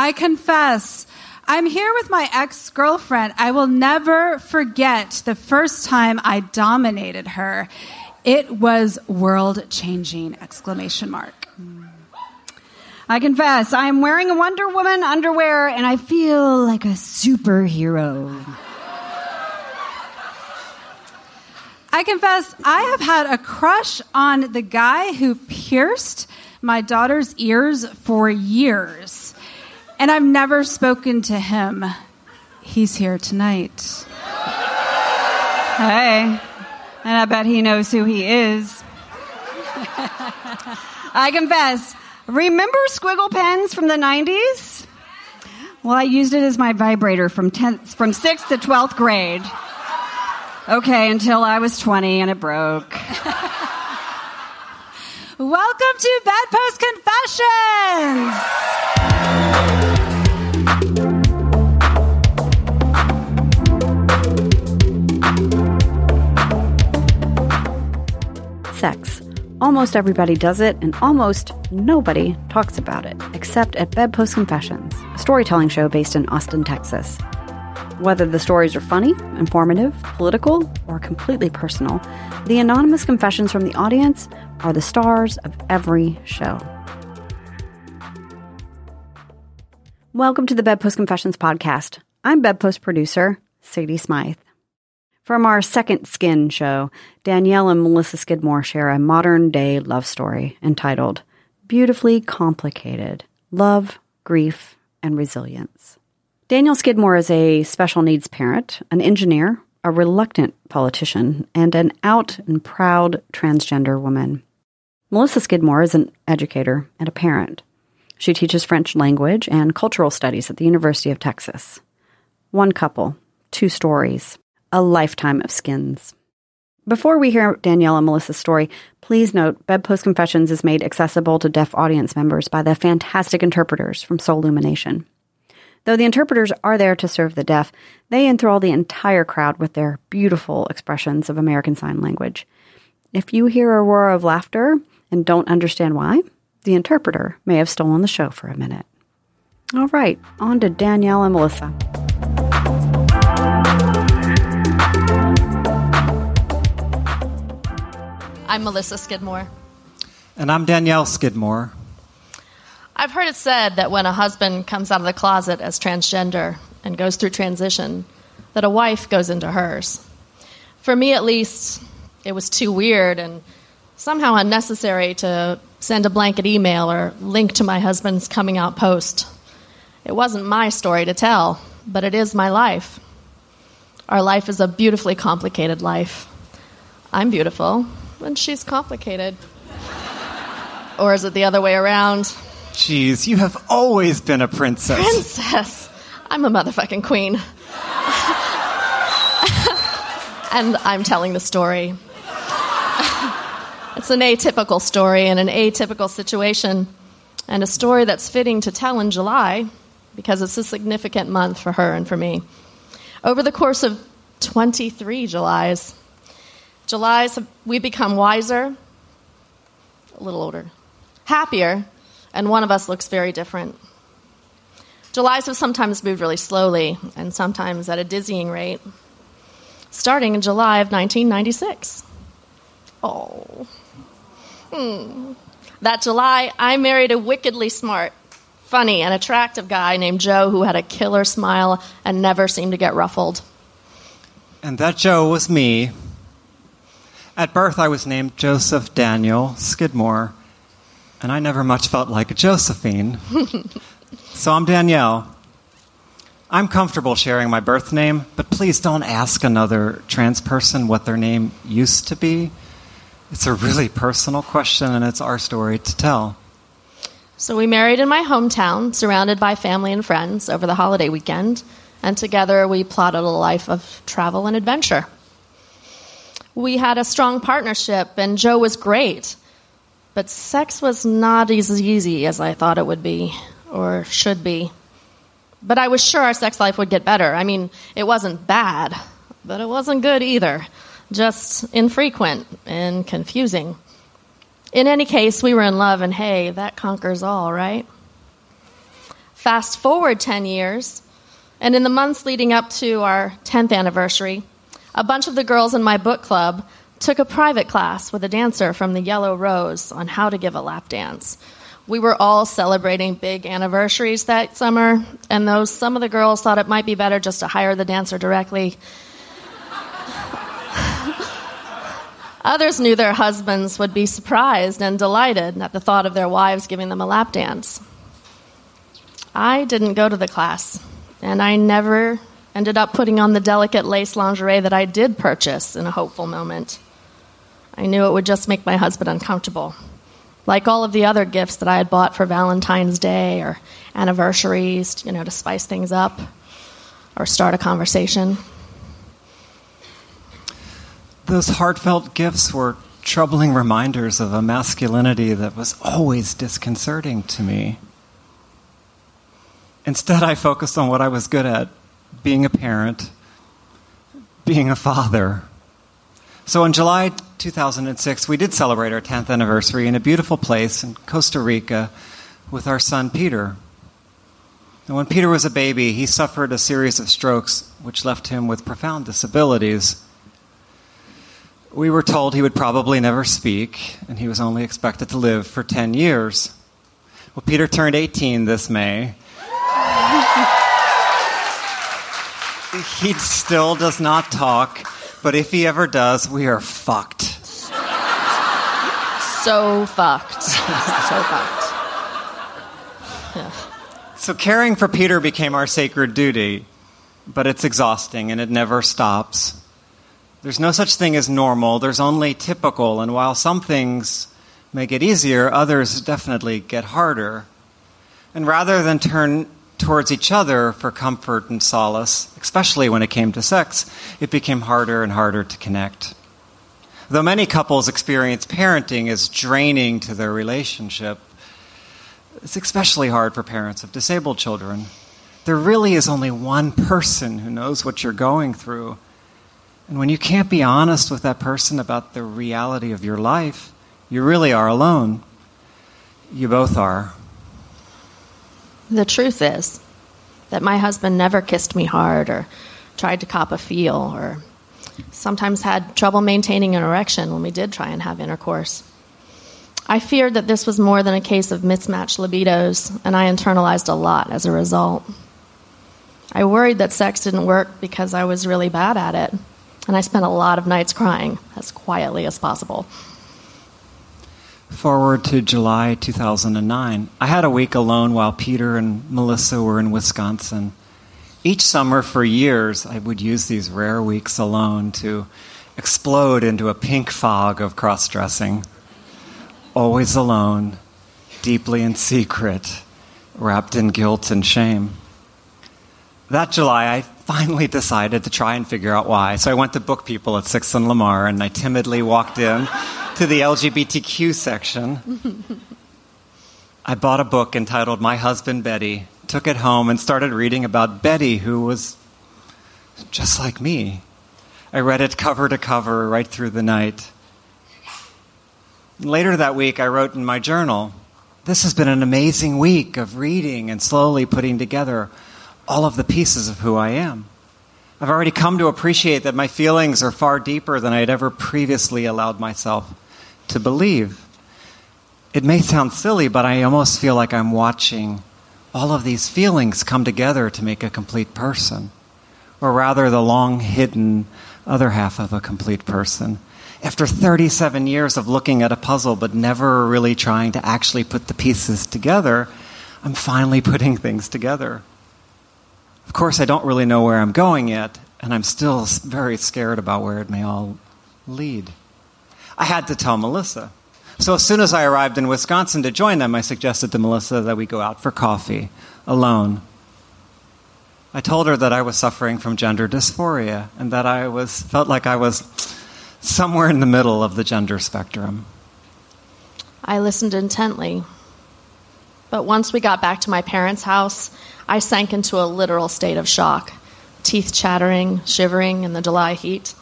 I confess. I'm here with my ex girlfriend. I will never forget the first time I dominated her. It was world changing! Exclamation mark. I confess, I am wearing a Wonder Woman underwear and I feel like a superhero. I confess, I have had a crush on the guy who pierced my daughter's ears for years, and I've never spoken to him. He's here tonight. Hey, and I bet he knows who he is. I confess, remember squiggle pens from the 90s? Well, I used it as my vibrator from 10th, from 6th to 12th grade. Okay, until I was 20 and it broke. Welcome to Bedpost Confessions! Sex. Almost everybody does it, and almost nobody talks about it, except at Bedpost Confessions, a storytelling show based in Austin, Texas. Whether the stories are funny, informative, political, or completely personal, the anonymous confessions from the audience are the stars of every show. Welcome to the Bedpost Confessions podcast. I'm Bedpost producer Sadie Smythe. From our second Skin show, Danielle and Melissa Skidmore share a modern day love story entitled Beautifully Complicated Love, Grief, and Resilience. Danielle Skidmore is a special needs parent, an engineer, a reluctant politician, and an out and proud transgender woman. Melissa Skidmore is an educator and a parent. She teaches French language and cultural studies at the University of Texas. One couple, two stories, a lifetime of skins. Before we hear Danielle and Melissa's story, please note Bedpost Confessions is made accessible to deaf audience members by the fantastic interpreters from Soul Illumination. Though the interpreters are there to serve the deaf, they enthrall the entire crowd with their beautiful expressions of American Sign Language. If you hear a roar of laughter and don't understand why, the interpreter may have stolen the show for a minute. All right, on to Danielle and Melissa. I'm Melissa Skidmore. And I'm Danielle Skidmore. I've heard it said that when a husband comes out of the closet as transgender and goes through transition, that a wife goes into hers. For me, at least, it was too weird and somehow unnecessary to send a blanket email or link to my husband's coming out post. It wasn't my story to tell, but it is my life. Our life is a beautifully complicated life. I'm beautiful, and she's complicated. or is it the other way around? Jeez, you have always been a princess. Princess. I'm a motherfucking queen. and I'm telling the story. It's an atypical story and an atypical situation, and a story that's fitting to tell in July because it's a significant month for her and for me. Over the course of 23 Julys, Julys, we become wiser, a little older, happier, and one of us looks very different. Julys have sometimes moved really slowly and sometimes at a dizzying rate, starting in July of 1996. Oh. Hmm. That July, I married a wickedly smart, funny, and attractive guy named Joe who had a killer smile and never seemed to get ruffled. And that Joe was me. At birth, I was named Joseph Daniel Skidmore, and I never much felt like a Josephine. so I'm Danielle. I'm comfortable sharing my birth name, but please don't ask another trans person what their name used to be. It's a really personal question, and it's our story to tell. So we married in my hometown, surrounded by family and friends over the holiday weekend, and together we plotted a life of travel and adventure. We had a strong partnership, and Joe was great. But sex was not as easy as I thought it would be, or should be. But I was sure our sex life would get better. I mean, it wasn't bad, but it wasn't good either. Just infrequent and confusing. In any case, we were in love, and hey, that conquers all, right? Fast forward 10 years, and in the months leading up to our 10th anniversary, a bunch of the girls in my book club took a private class with a dancer from the Yellow Rose on how to give a lap dance. We were all celebrating big anniversaries that summer, and though some of the girls thought it might be better just to hire the dancer directly, others knew their husbands would be surprised and delighted at the thought of their wives giving them a lap dance. I didn't go to the class, and I never ended up putting on the delicate lace lingerie that I did purchase in a hopeful moment. I knew it would just make my husband uncomfortable. Like all of the other gifts that I had bought for Valentine's Day or anniversaries, you know, to spice things up or start a conversation. Those heartfelt gifts were troubling reminders of a masculinity that was always disconcerting to me. Instead, I focused on what I was good at being a parent, being a father. So in July 2006, we did celebrate our 10th anniversary in a beautiful place in Costa Rica with our son Peter. And when Peter was a baby, he suffered a series of strokes which left him with profound disabilities. We were told he would probably never speak, and he was only expected to live for 10 years. Well, Peter turned 18 this May, he still does not talk, but if he ever does, we are fucked. So fucked. so fucked. Yeah. So caring for Peter became our sacred duty, but it's exhausting and it never stops. There's no such thing as normal, there's only typical, and while some things may get easier, others definitely get harder. And rather than turn towards each other for comfort and solace, especially when it came to sex, it became harder and harder to connect. Though many couples experience parenting as draining to their relationship, it's especially hard for parents of disabled children. There really is only one person who knows what you're going through. And when you can't be honest with that person about the reality of your life, you really are alone. You both are. The truth is that my husband never kissed me hard or tried to cop a feel or sometimes had trouble maintaining an erection when we did try and have intercourse. I feared that this was more than a case of mismatched libidos, and I internalized a lot as a result. I worried that sex didn't work because I was really bad at it, and I spent a lot of nights crying as quietly as possible. Forward to July 2009. I had a week alone while Peter and Melissa were in Wisconsin. Each summer for years, I would use these rare weeks alone to explode into a pink fog of cross dressing. Always alone, deeply in secret, wrapped in guilt and shame. That July, I finally decided to try and figure out why. So I went to BookPeople at Sixth and Lamar and I timidly walked in to the LGBTQ section. I bought a book entitled My Husband Betty, took it home, and started reading about Betty, who was just like me. I read it cover to cover right through the night. Later that week, I wrote in my journal This has been an amazing week of reading and slowly putting together all of the pieces of who I am. I've already come to appreciate that my feelings are far deeper than I had ever previously allowed myself to believe. It may sound silly, but I almost feel like I'm watching all of these feelings come together to make a complete person, or rather, the long hidden other half of a complete person. After 37 years of looking at a puzzle but never really trying to actually put the pieces together, I'm finally putting things together. Of course, I don't really know where I'm going yet, and I'm still very scared about where it may all lead. I had to tell Melissa. So as soon as I arrived in Wisconsin to join them, I suggested to Melissa that we go out for coffee alone. I told her that I was suffering from gender dysphoria and that I was felt like I was somewhere in the middle of the gender spectrum. I listened intently. But once we got back to my parents' house, I sank into a literal state of shock, teeth chattering, shivering in the July heat.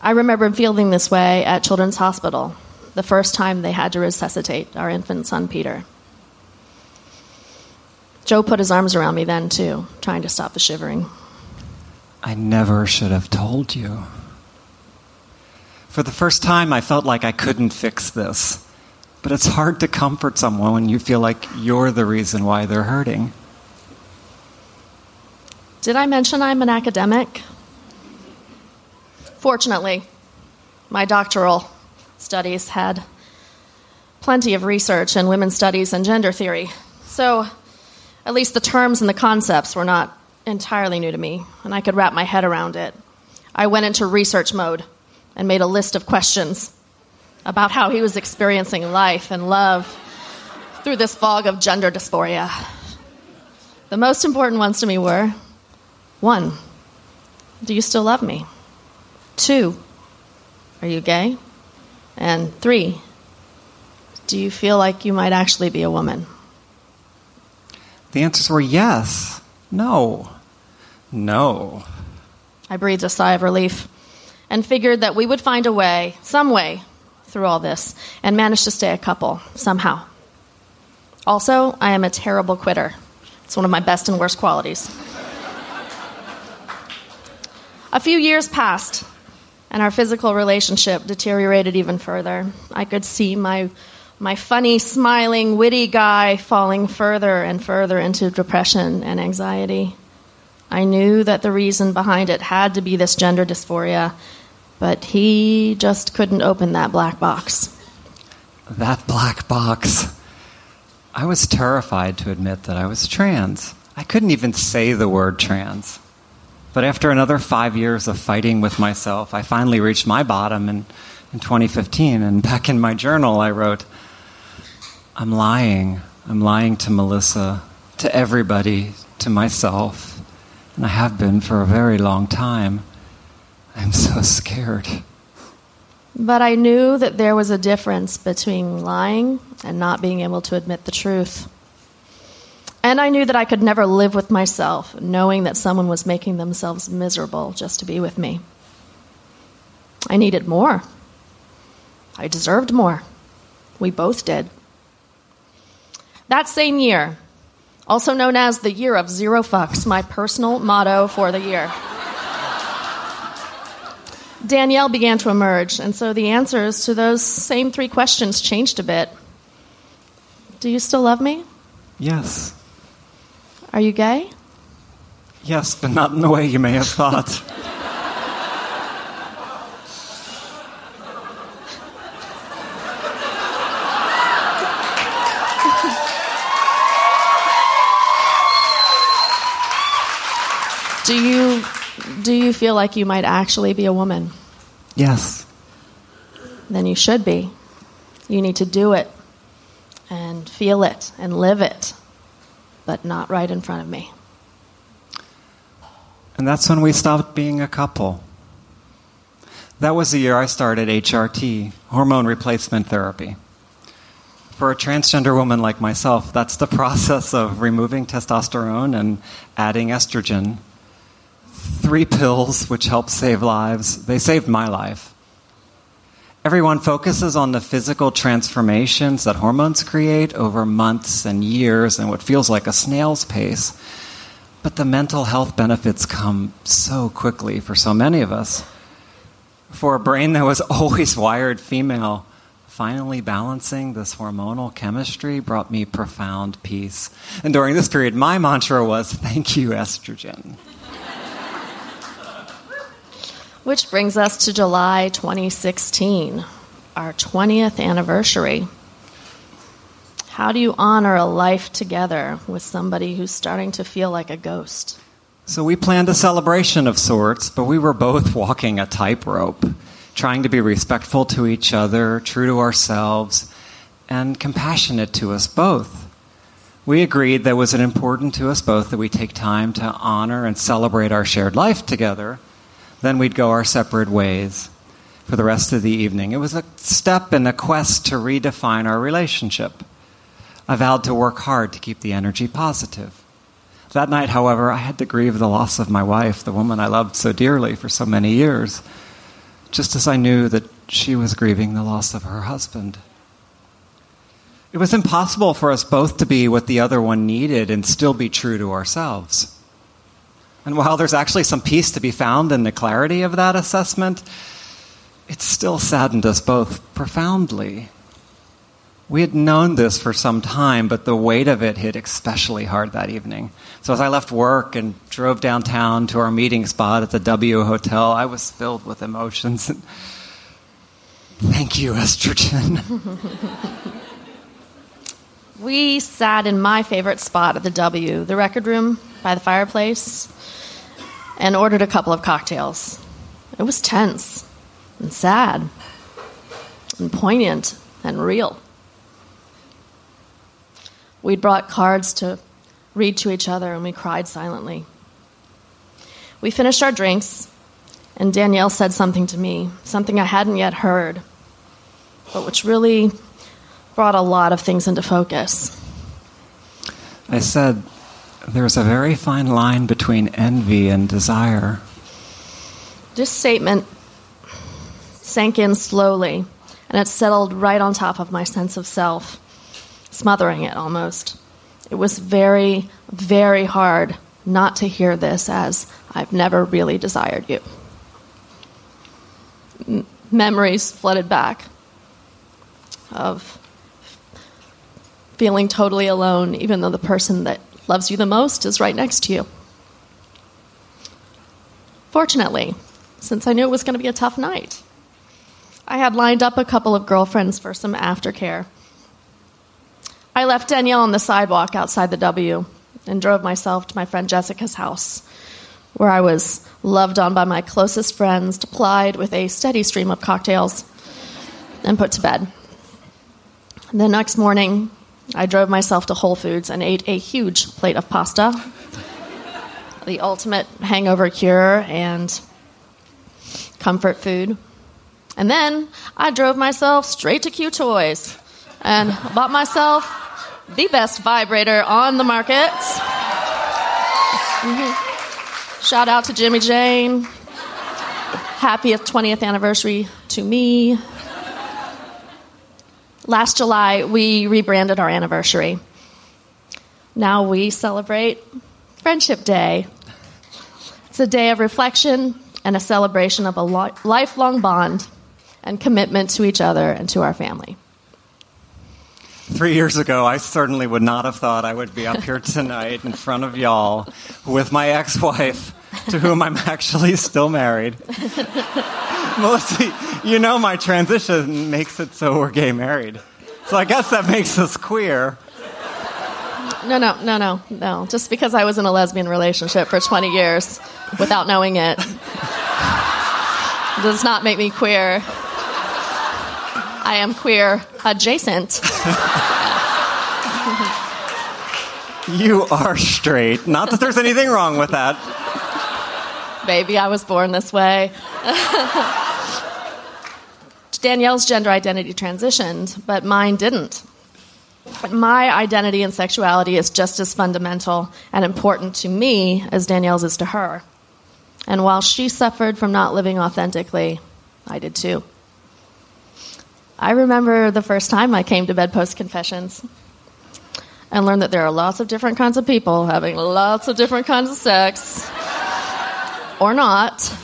I remember feeling this way at Children's Hospital the first time they had to resuscitate our infant son, Peter. Joe put his arms around me then, too, trying to stop the shivering. I never should have told you. For the first time, I felt like I couldn't fix this. But it's hard to comfort someone when you feel like you're the reason why they're hurting. Did I mention I'm an academic? Fortunately, my doctoral studies had plenty of research in women's studies and gender theory. So, at least the terms and the concepts were not entirely new to me, and I could wrap my head around it. I went into research mode and made a list of questions about how he was experiencing life and love through this fog of gender dysphoria. The most important ones to me were one, do you still love me? Two, are you gay? And three, do you feel like you might actually be a woman? The answers were yes, no, no. I breathed a sigh of relief and figured that we would find a way, some way, through all this and managed to stay a couple somehow. Also, I am a terrible quitter. It's one of my best and worst qualities. a few years passed, and our physical relationship deteriorated even further. I could see my, my funny, smiling, witty guy falling further and further into depression and anxiety. I knew that the reason behind it had to be this gender dysphoria but he just couldn't open that black box. That black box. I was terrified to admit that I was trans. I couldn't even say the word trans. But after another five years of fighting with myself, I finally reached my bottom in, in 2015. And back in my journal, I wrote, I'm lying. I'm lying to Melissa, to everybody, to myself. And I have been for a very long time. I'm so scared. But I knew that there was a difference between lying and not being able to admit the truth. And I knew that I could never live with myself knowing that someone was making themselves miserable just to be with me. I needed more. I deserved more. We both did. That same year, also known as the year of zero fucks, my personal motto for the year. Danielle began to emerge, and so the answers to those same three questions changed a bit. Do you still love me? Yes. Are you gay? Yes, but not in the way you may have thought. do you do you feel like you might actually be a woman? Yes. Then you should be. You need to do it and feel it and live it, but not right in front of me. And that's when we stopped being a couple. That was the year I started HRT, hormone replacement therapy. For a transgender woman like myself, that's the process of removing testosterone and adding estrogen three pills which help save lives. They saved my life. Everyone focuses on the physical transformations that hormones create over months and years and what feels like a snail's pace. But the mental health benefits come so quickly for so many of us. For a brain that was always wired female, finally balancing this hormonal chemistry brought me profound peace. And during this period, my mantra was thank you, estrogen. Which brings us to July 2016, our 20th anniversary. How do you honor a life together with somebody who's starting to feel like a ghost? So we planned a celebration of sorts, but we were both walking a tightrope, trying to be respectful to each other, true to ourselves, and compassionate to us both. We agreed that it was important to us both that we take time to honor and celebrate our shared life together then we'd go our separate ways for the rest of the evening. It was a step in a quest to redefine our relationship. I vowed to work hard to keep the energy positive. That night, however, I had to grieve the loss of my wife, the woman I loved so dearly for so many years, just as I knew that she was grieving the loss of her husband. It was impossible for us both to be what the other one needed and still be true to ourselves. And while there's actually some peace to be found in the clarity of that assessment, it still saddened us both profoundly. We had known this for some time, but the weight of it hit especially hard that evening. So as I left work and drove downtown to our meeting spot at the W Hotel, I was filled with emotions. Thank you, estrogen. we sat in my favorite spot at the W, the record room by the fireplace, and ordered a couple of cocktails. It was tense and sad and poignant and real. We'd brought cards to read to each other and we cried silently. We finished our drinks, and Danielle said something to me, something I hadn't yet heard, but which really brought a lot of things into focus. I said, There's a very fine line between envy and desire. This statement sank in slowly, and it settled right on top of my sense of self, smothering it almost. It was very, very hard not to hear this as I've never really desired you. M- memories flooded back of feeling totally alone, even though the person that loves you the most is right next to you. Fortunately, since I knew it was going to be a tough night, I had lined up a couple of girlfriends for some aftercare. I left Danielle on the sidewalk outside the W and drove myself to my friend Jessica's house, where I was loved on by my closest friends, plied with a steady stream of cocktails, and put to bed. The next morning, I drove myself to Whole Foods and ate a huge plate of pasta, the ultimate hangover cure and comfort food. And then I drove myself straight to Q Toys and bought myself the best vibrator on the market. Mm-hmm. Shout out to Jimmyjane. Happiest 20th anniversary to me. Last July, we rebranded our anniversary. Now we celebrate Friendship Day. It's a day of reflection and a celebration of a lo- lifelong bond and commitment to each other and to our family. Three years ago, I certainly would not have thought I would be up here tonight in front of y'all with my ex wife, to whom I'm actually still married. Melissa, you know my transition makes it so we're gay married. So I guess that makes us queer. No, no, no, no, no. Just because I was in a lesbian relationship for 20 years without knowing it does not make me queer. I am queer adjacent. you are straight. Not that there's anything wrong with that. Baby, I was born this way. Danielle's gender identity transitioned, but mine didn't. My identity and sexuality is just as fundamental and important to me as Danielle's is to her. And while she suffered from not living authentically, I did too. I remember the first time I came to Bedpost Confessions and learned that there are lots of different kinds of people having lots of different kinds of sex, or not,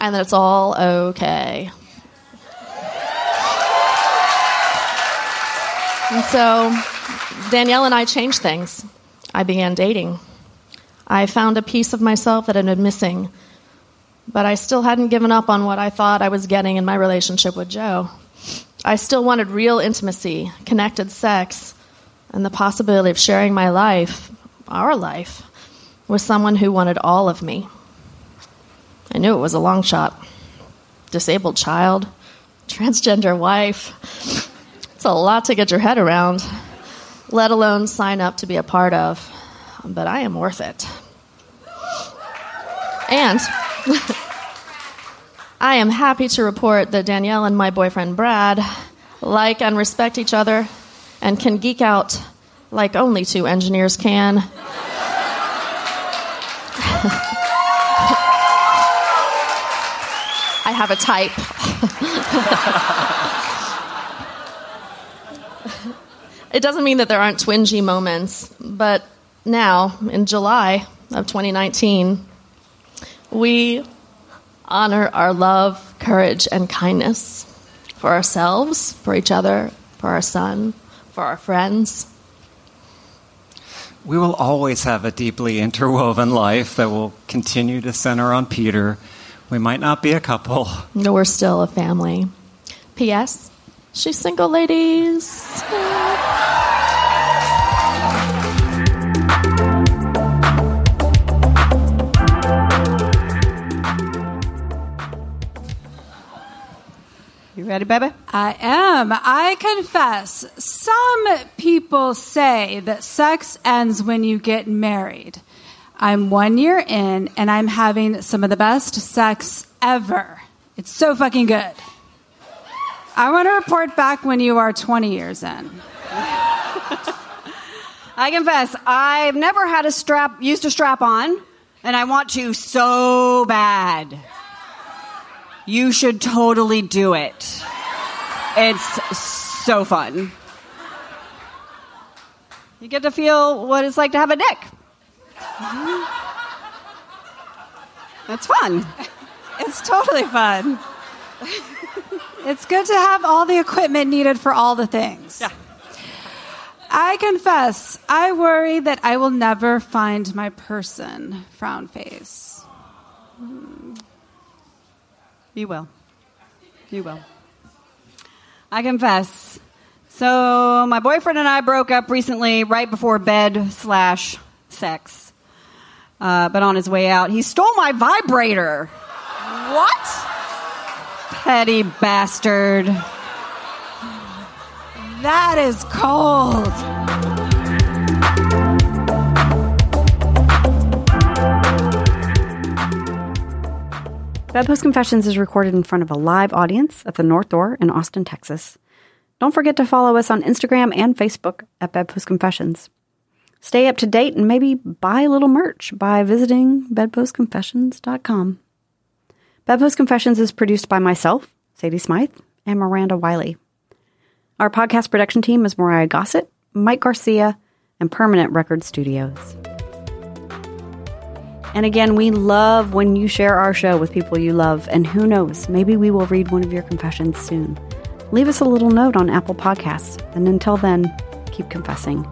and that it's all okay. And so Danielle and I changed things. I began dating. I found a piece of myself that had been missing, but I still hadn't given up on what I thought I was getting in my relationship with Joe. I still wanted real intimacy, connected sex, and the possibility of sharing my life, our life, with someone who wanted all of me. I knew it was a long shot. Disabled child, transgender wife. It's a lot to get your head around, let alone sign up to be a part of. But I am worth it. And I am happy to report that Danielle and my boyfriend Brad like and respect each other and can geek out like only two engineers can. I have a type. it doesn't mean that there aren't twingy moments, but now, in July of 2019, we honor our love, courage, and kindness for ourselves, for each other, for our son, for our friends. We will always have a deeply interwoven life that will continue to center on Peter. We might not be a couple. No, we're still a family. P.S. She's single, ladies. You ready, baby? I am. I confess, some people say that sex ends when you get married. I'm one year in and I'm having some of the best sex ever. It's so fucking good. I want to report back when you are 20 years in. I confess, I've never had a strap, used a strap on, and I want to so bad. You should totally do it. It's so fun. You get to feel what it's like to have a dick. Mm-hmm. That's fun. It's totally fun. it's good to have all the equipment needed for all the things. Yeah. I confess, I worry that I will never find my person. Frown face. Hmm. You will. You will. I confess. So my boyfriend and I broke up recently, right before bed slash sex. Uh, but on his way out, he stole my vibrator. What? Petty bastard. That is cold. Bedpost Confessions is recorded in front of a live audience at the North Door in Austin, Texas. Don't forget to follow us on Instagram and Facebook at Bedpost Confessions. Stay up to date and maybe buy a little merch by visiting bedpostconfessions.com. Bedpost Confessions is produced by myself, Sadie Smythe, and Miranda Wiley. Our podcast production team is Mariah Gossett, Mike Garcia, and Permanent Record Studios. And again, we love when you share our show with people you love, and who knows, maybe we will read one of your confessions soon. Leave us a little note on Apple Podcasts, and until then, keep confessing.